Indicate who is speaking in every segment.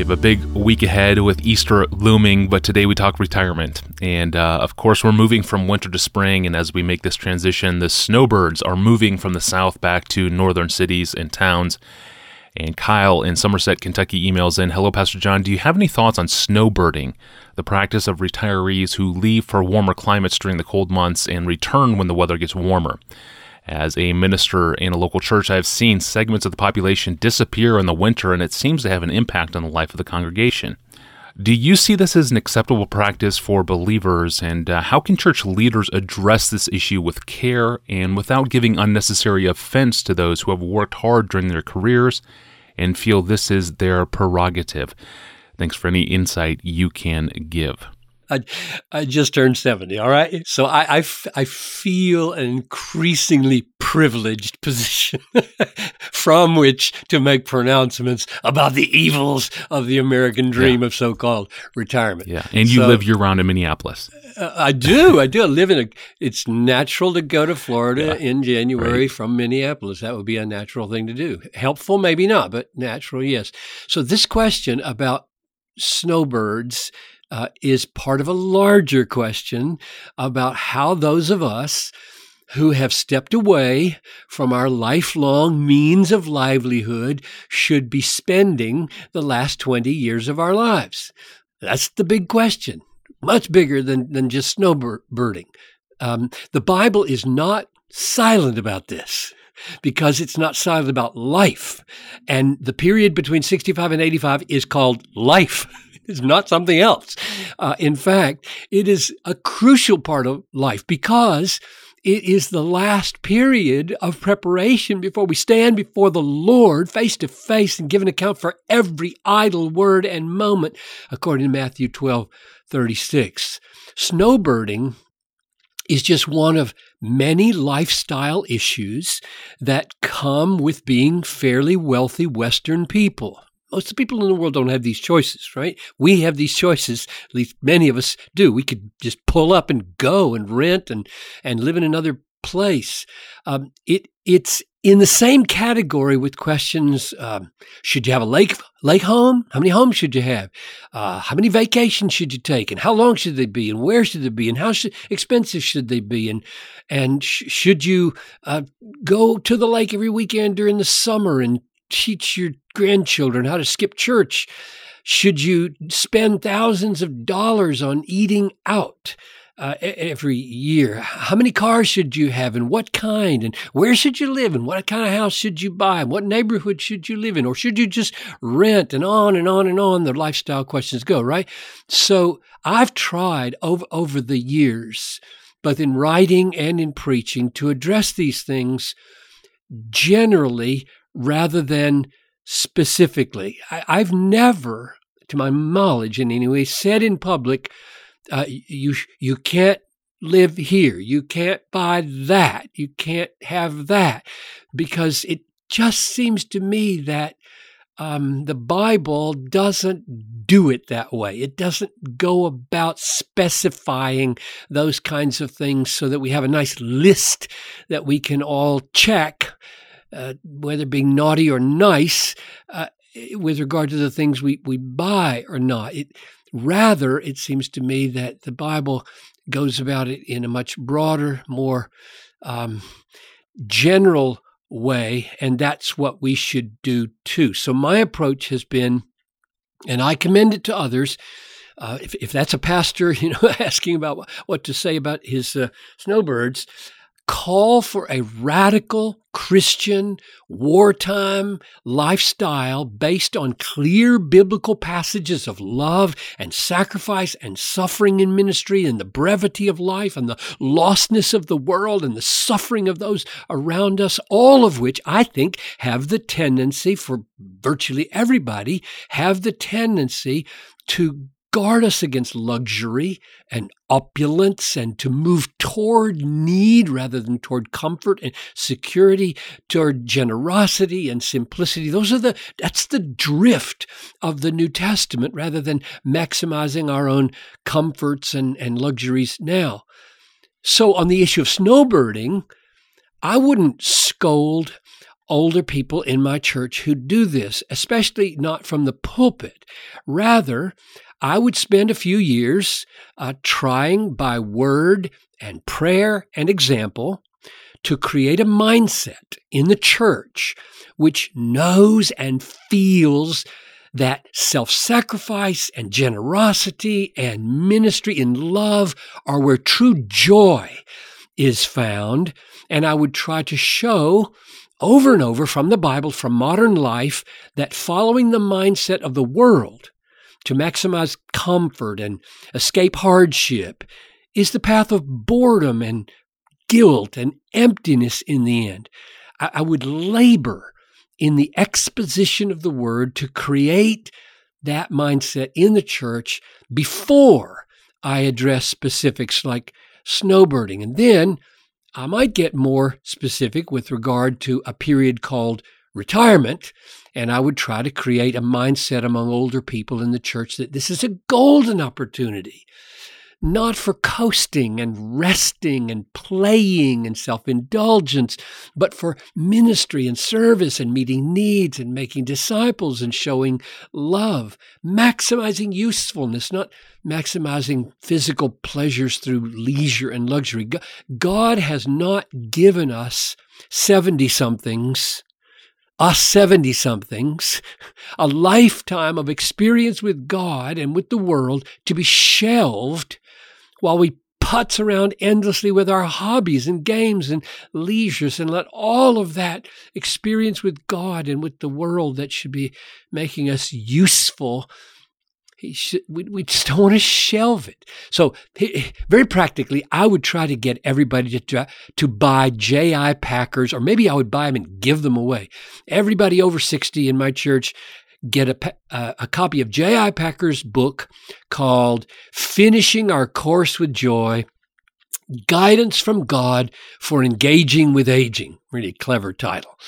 Speaker 1: We have a big week ahead with Easter looming, but today we talk retirement. And uh, of course, we're moving from winter to spring. And as we make this transition, the snowbirds are moving from the south back to northern cities and towns. And Kyle in Somerset, Kentucky emails in Hello, Pastor John. Do you have any thoughts on snowbirding, the practice of retirees who leave for warmer climates during the cold months and return when the weather gets warmer? As a minister in a local church, I have seen segments of the population disappear in the winter, and it seems to have an impact on the life of the congregation. Do you see this as an acceptable practice for believers, and uh, how can church leaders address this issue with care and without giving unnecessary offense to those who have worked hard during their careers and feel this is their prerogative? Thanks for any insight you can give.
Speaker 2: I, I just turned 70, all right? So I, I, f- I feel an increasingly privileged position from which to make pronouncements about the evils of the American dream yeah. of so called retirement.
Speaker 1: Yeah. And you so, live year round in Minneapolis.
Speaker 2: Uh, I do. I do. I live in a, it's natural to go to Florida yeah. in January right. from Minneapolis. That would be a natural thing to do. Helpful, maybe not, but natural, yes. So this question about snowbirds uh, is part of a larger question about how those of us who have stepped away from our lifelong means of livelihood should be spending the last 20 years of our lives. That's the big question, much bigger than, than just snowbirding. Um, the Bible is not silent about this because it's not silent about life. And the period between 65 and 85 is called life. It's not something else. Uh, in fact, it is a crucial part of life because it is the last period of preparation before we stand before the Lord face to face and give an account for every idle word and moment, according to Matthew 12 36. Snowbirding is just one of many lifestyle issues that come with being fairly wealthy Western people. Most of the people in the world don't have these choices, right? We have these choices. At least many of us do. We could just pull up and go and rent and and live in another place. Um, it it's in the same category with questions: um, Should you have a lake lake home? How many homes should you have? Uh, how many vacations should you take? And how long should they be? And where should they be? And how should, expensive should they be? And and sh- should you uh, go to the lake every weekend during the summer and teach your grandchildren how to skip church? Should you spend thousands of dollars on eating out? Uh, every year. How many cars should you have and what kind? And where should you live? And what kind of house should you buy? And what neighborhood should you live in? Or should you just rent? And on and on and on the lifestyle questions go, right? So I've tried over, over the years, both in writing and in preaching, to address these things generally rather than specifically. I, have never, to my knowledge in any way, said in public, uh, you you can't live here, you can't buy that, you can't have that, because it just seems to me that um, the Bible doesn't do it that way. It doesn't go about specifying those kinds of things so that we have a nice list that we can all check uh, whether being naughty or nice, uh, with regard to the things we, we buy or not. It, rather, it seems to me that the Bible goes about it in a much broader, more um, general way, and that's what we should do too. So, my approach has been, and I commend it to others. Uh, if, if that's a pastor, you know, asking about what, to say about his uh, snowbirds, call for a radical Christian wartime lifestyle based on clear biblical passages of love and sacrifice and suffering in ministry and the brevity of life and the lostness of the world and the suffering of those around us, all of which I think have the tendency for virtually everybody have the tendency to guard us against luxury and opulence and to move toward need rather than toward comfort and security, toward generosity and simplicity. Those are the, that's the drift of the New Testament rather than maximizing our own comforts and, and luxuries now. So on the issue of snowbirding, I wouldn't scold older people in my church who do this, especially not from the pulpit. Rather, I would spend a few years uh, trying by word and prayer and example to create a mindset in the church which knows and feels that self sacrifice and generosity and ministry in love are where true joy is found. And I would try to show over and over from the Bible, from modern life, that following the mindset of the world to maximize comfort and escape hardship is the path of boredom and guilt and emptiness in the end. I, I would labor in the exposition of the word to create that mindset in the church before I address specifics like snowbirding. And then I might get more specific with regard to a period called retirement. And I would try to create a mindset among older people in the church that this is a golden opportunity not for coasting and resting and playing and self indulgence, but for ministry and service and meeting needs and making disciples and showing love, maximizing usefulness, not maximizing physical pleasures through leisure and luxury. God has not given us 70 somethings us 70 somethings, a lifetime of experience with God and with the world to be shelved while we putz around endlessly with our hobbies and games and leisures and let all of that experience with God and with the world that should be making us useful. We, we just don't want to shelve it. So, very practically, I would try to get everybody to, to buy J.I. Packer's, or maybe I would buy them and give them away. Everybody over 60 in my church get a, uh, a copy of J.I. Packer's book called Finishing Our Course with Joy Guidance from God for Engaging with Aging. Really clever title.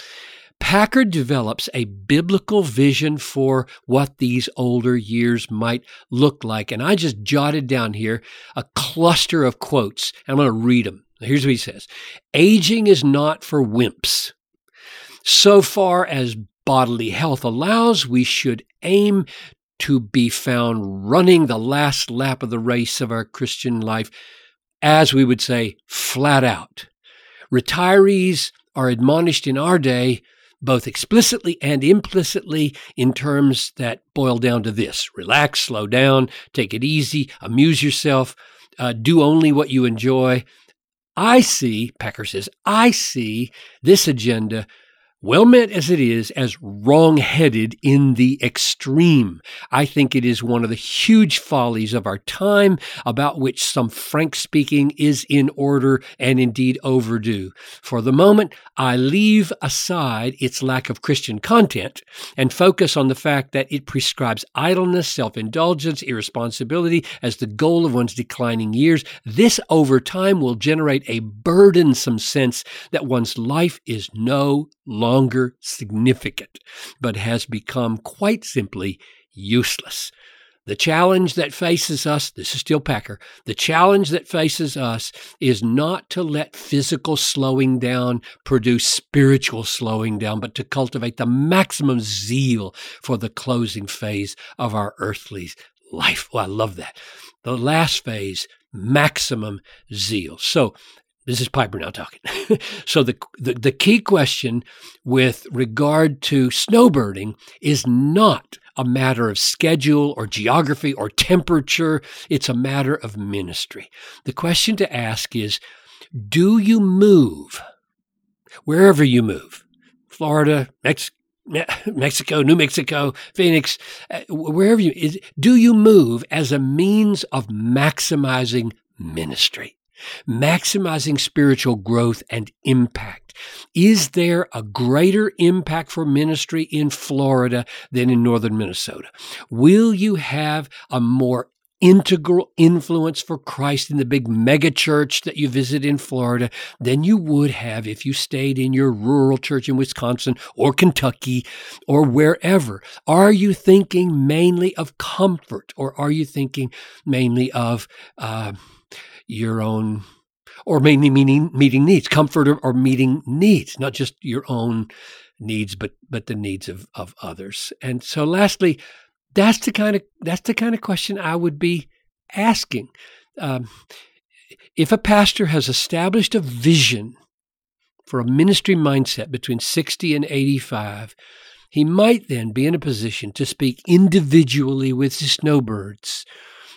Speaker 2: Packer develops a biblical vision for what these older years might look like. And I just jotted down here a cluster of quotes. I'm going to read them. Here's what he says Aging is not for wimps. So far as bodily health allows, we should aim to be found running the last lap of the race of our Christian life, as we would say, flat out. Retirees are admonished in our day, both explicitly and implicitly, in terms that boil down to this relax, slow down, take it easy, amuse yourself, uh, do only what you enjoy. I see, Packer says, I see this agenda well meant as it is, as wrong headed in the extreme. I think it is one of the huge follies of our time about which some frank speaking is in order and indeed overdue. For the moment, I leave aside its lack of Christian content and focus on the fact that it prescribes idleness, self indulgence, irresponsibility as the goal of one's declining years. This over time will generate a burdensome sense that one's life is no longer significant, but has become quite simply useless. The challenge that faces us, this is still Packer, the challenge that faces us is not to let physical slowing down produce spiritual slowing down, but to cultivate the maximum zeal for the closing phase of our earthly life. Oh, I love that. The last phase, maximum zeal. So this is Piper now talking. so the, the, the key question with regard to snowbirding is not a matter of schedule or geography or temperature. It's a matter of ministry. The question to ask is, do you move wherever you move? Florida, Mex- Mexico, New Mexico, Phoenix, uh, wherever you, is, do you move as a means of maximizing ministry? Maximizing spiritual growth and impact. Is there a greater impact for ministry in Florida than in northern Minnesota? Will you have a more integral influence for Christ in the big mega church that you visit in Florida than you would have if you stayed in your rural church in Wisconsin or Kentucky or wherever. Are you thinking mainly of comfort or are you thinking mainly of uh, your own or mainly meaning meeting needs, comfort or, or, meeting needs, not just your own needs, but but the needs of of others. And so, lastly, that's the kind of that's the kind of question I would be asking. Um, if a pastor has established a vision for a ministry mindset between 60 and 85, he might then be in a position to speak individually with the snowbirds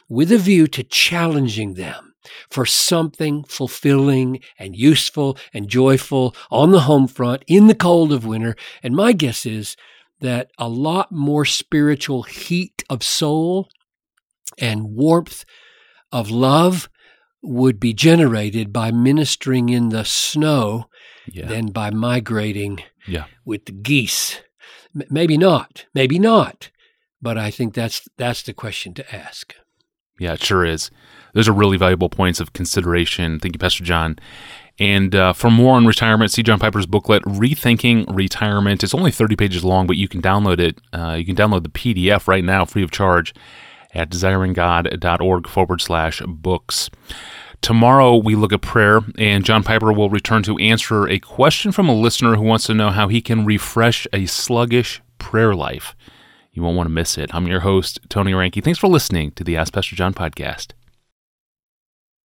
Speaker 2: with a view to challenging them for something fulfilling and useful and joyful on the home front in the cold of winter. And my guess is that a lot more spiritual heat of soul and warmth of love would be generated by ministering in the snow yeah. than by migrating yeah. with the geese. M- maybe not, maybe not, but I think that's that's the question to ask.
Speaker 1: Yeah, it sure is. Those are really valuable points of consideration. Thank you, Pastor John. And uh, for more on retirement, see John Piper's booklet, Rethinking Retirement. It's only 30 pages long, but you can download it. Uh, you can download the PDF right now, free of charge, at desiringgod.org forward slash books. Tomorrow, we look at prayer, and John Piper will return to answer a question from a listener who wants to know how he can refresh a sluggish prayer life. You won't want to miss it. I'm your host, Tony Reinke. Thanks for listening to the Ask Pastor John podcast.